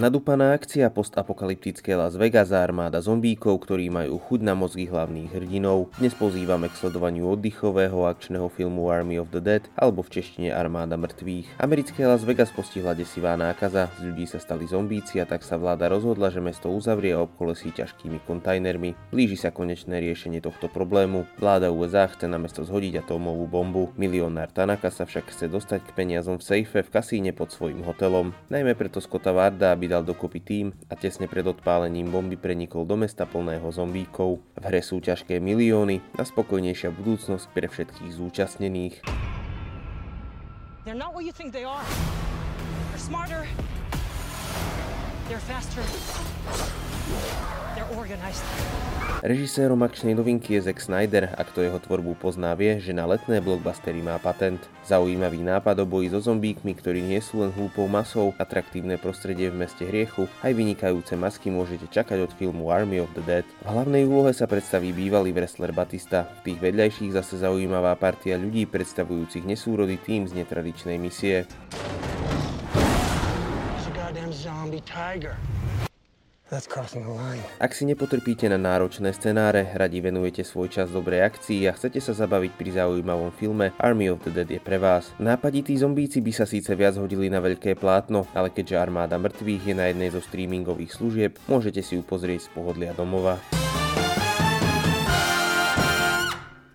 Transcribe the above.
Nadúpaná akcia postapokalyptické Las Vegas a armáda zombíkov, ktorí majú chuť na mozgy hlavných hrdinov. Dnes pozývame k sledovaniu oddychového akčného filmu Army of the Dead alebo v češtine Armáda mŕtvych. Americké Las Vegas postihla desivá nákaza, z ľudí sa stali zombíci a tak sa vláda rozhodla, že mesto uzavrie a obkolesí ťažkými kontajnermi. Blíži sa konečné riešenie tohto problému. Vláda USA chce na mesto zhodiť atómovú bombu. Milionár Tanaka sa však chce dostať k peniazom v sejfe v kasíne pod svojim hotelom. Najmä preto Scotta Varda, aby dal dokopy tým a tesne pred odpálením bomby prenikol do mesta plného zombíkov. V hre sú ťažké milióny a spokojnejšia budúcnosť pre všetkých zúčastnených. They're not. They're faster. Režisérom akčnej novinky je Zack Snyder a kto jeho tvorbu pozná vie, že na letné blockbustery má patent. Zaujímavý nápad o boji so zombíkmi, ktorí nie sú len hlúpou masou, atraktívne prostredie v meste hriechu, aj vynikajúce masky môžete čakať od filmu Army of the Dead. V hlavnej úlohe sa predstaví bývalý wrestler Batista, v tých vedľajších zase zaujímavá partia ľudí predstavujúcich nesúrody tým z netradičnej misie. zombie tiger. Ak si nepotrpíte na náročné scenáre, radi venujete svoj čas dobrej akcii a chcete sa zabaviť pri zaujímavom filme Army of the Dead je pre vás. Nápadití zombíci by sa síce viac hodili na veľké plátno, ale keďže armáda mŕtvych je na jednej zo streamingových služieb, môžete si ju pozrieť z pohodlia domova.